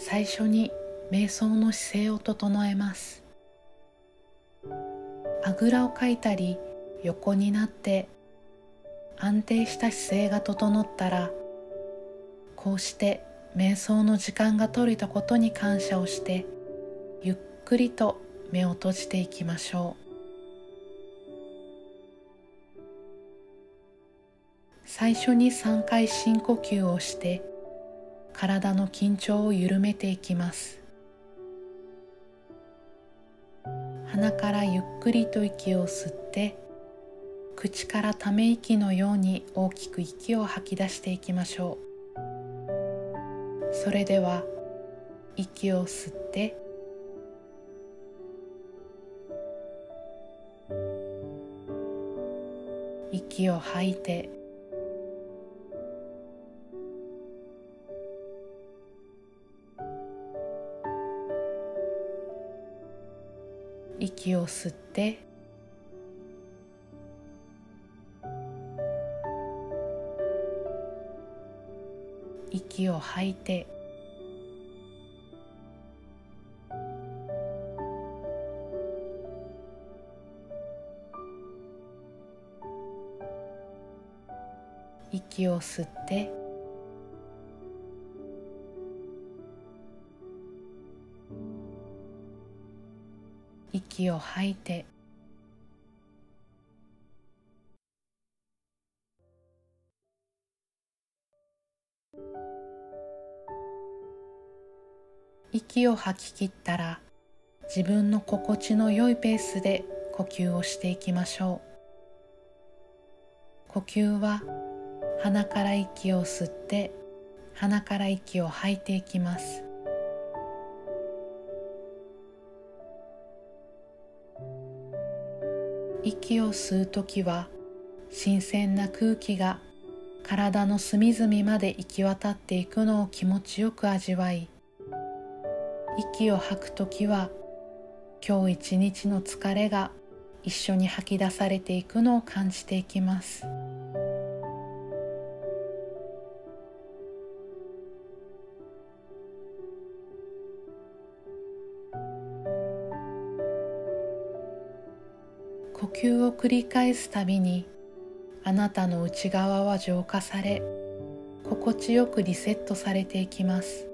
最初に瞑想の姿勢を整えます。あぐらをかいたり横になって安定した姿勢が整ったらこうして瞑想の時間が取れたことに感謝をしてゆっくりと目を閉じていきましょう。最初に3回深呼吸をして体の緊張を緩めていきます。鼻からゆっくりと息を吸って口からため息のように大きく息を吐き出していきましょう。それでは息を吸って息を吐いて息を吸って。息を吐いて。息を吸って。息を吐いて。息を吐き切ったら自分の心地の良いペースで呼吸をしていきましょう。呼吸は鼻から息を吸って鼻から息を吐いていきます。息を吸う時は新鮮な空気が体の隅々まで行き渡っていくのを気持ちよく味わい息を吐く時は今日一日の疲れが一緒に吐き出されていくのを感じていきます。呼吸を繰り返すたびにあなたの内側は浄化され心地よくリセットされていきます。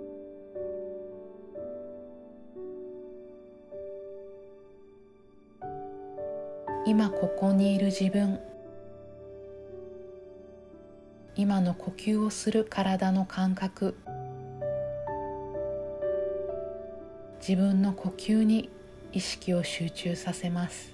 今ここにいる自分今の呼吸をする体の感覚自分の呼吸に意識を集中させます。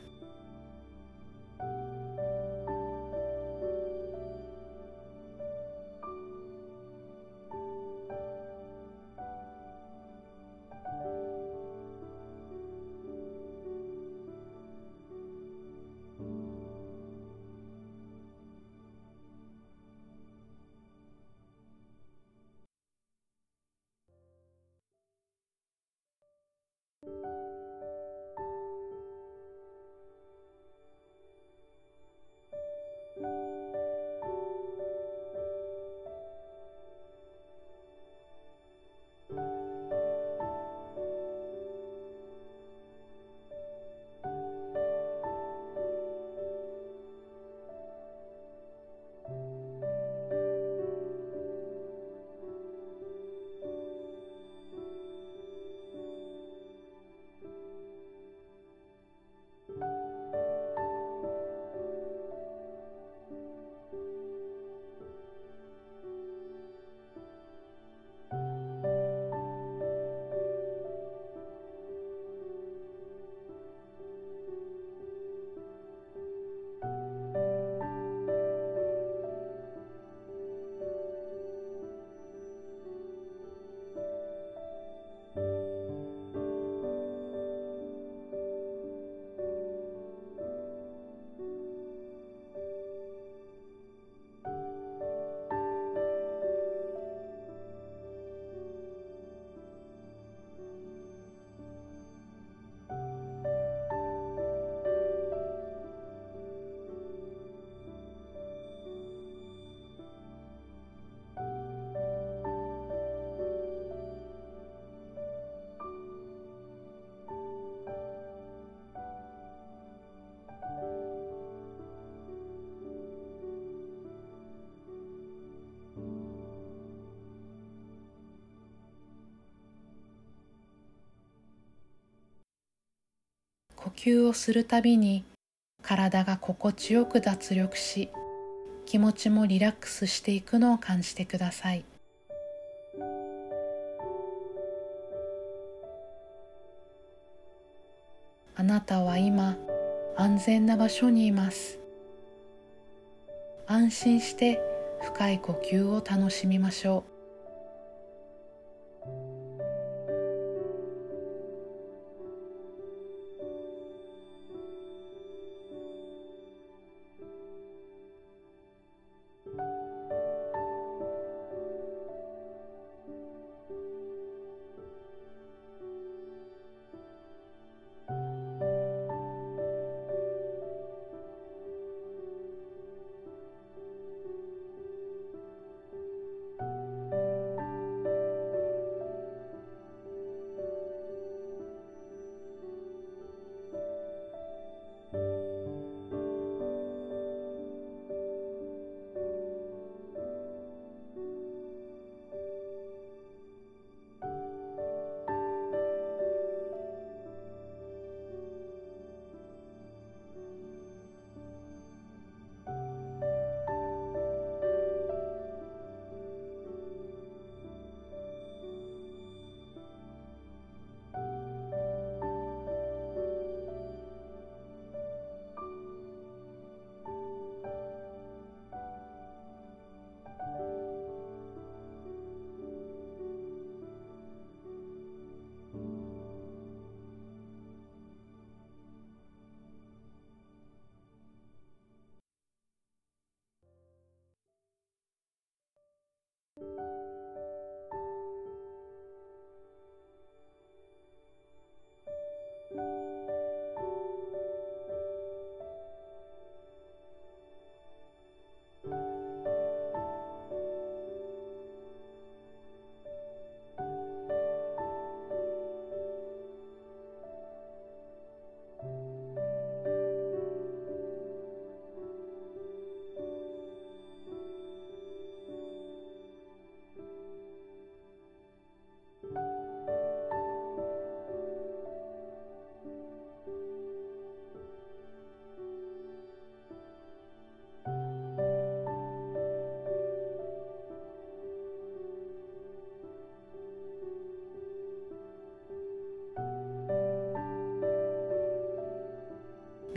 吸をするたびに体が心地よく脱力し気持ちもリラックスしていくのを感じてください。あなたは今安全な場所にいます。安心して深い呼吸を楽しみましょう。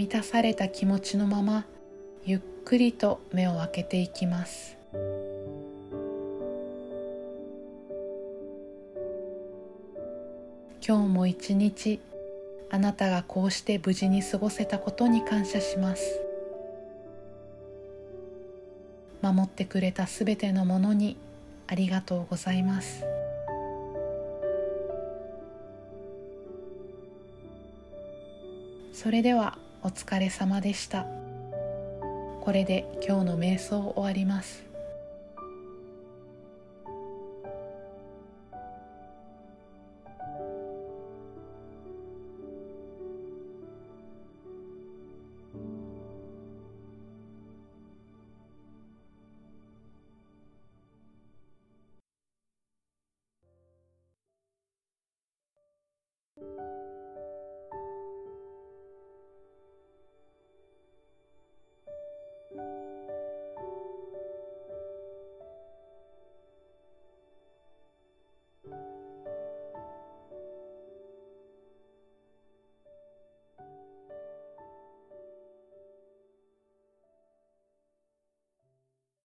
満たされた気持ちのままゆっくりと目を開けていきます。今日も一日あなたがこうして無事に過ごせたことに感謝します。守ってくれたすべてのものにありがとうございます。それではお疲れ様でした。これで今日の瞑想を終わります「you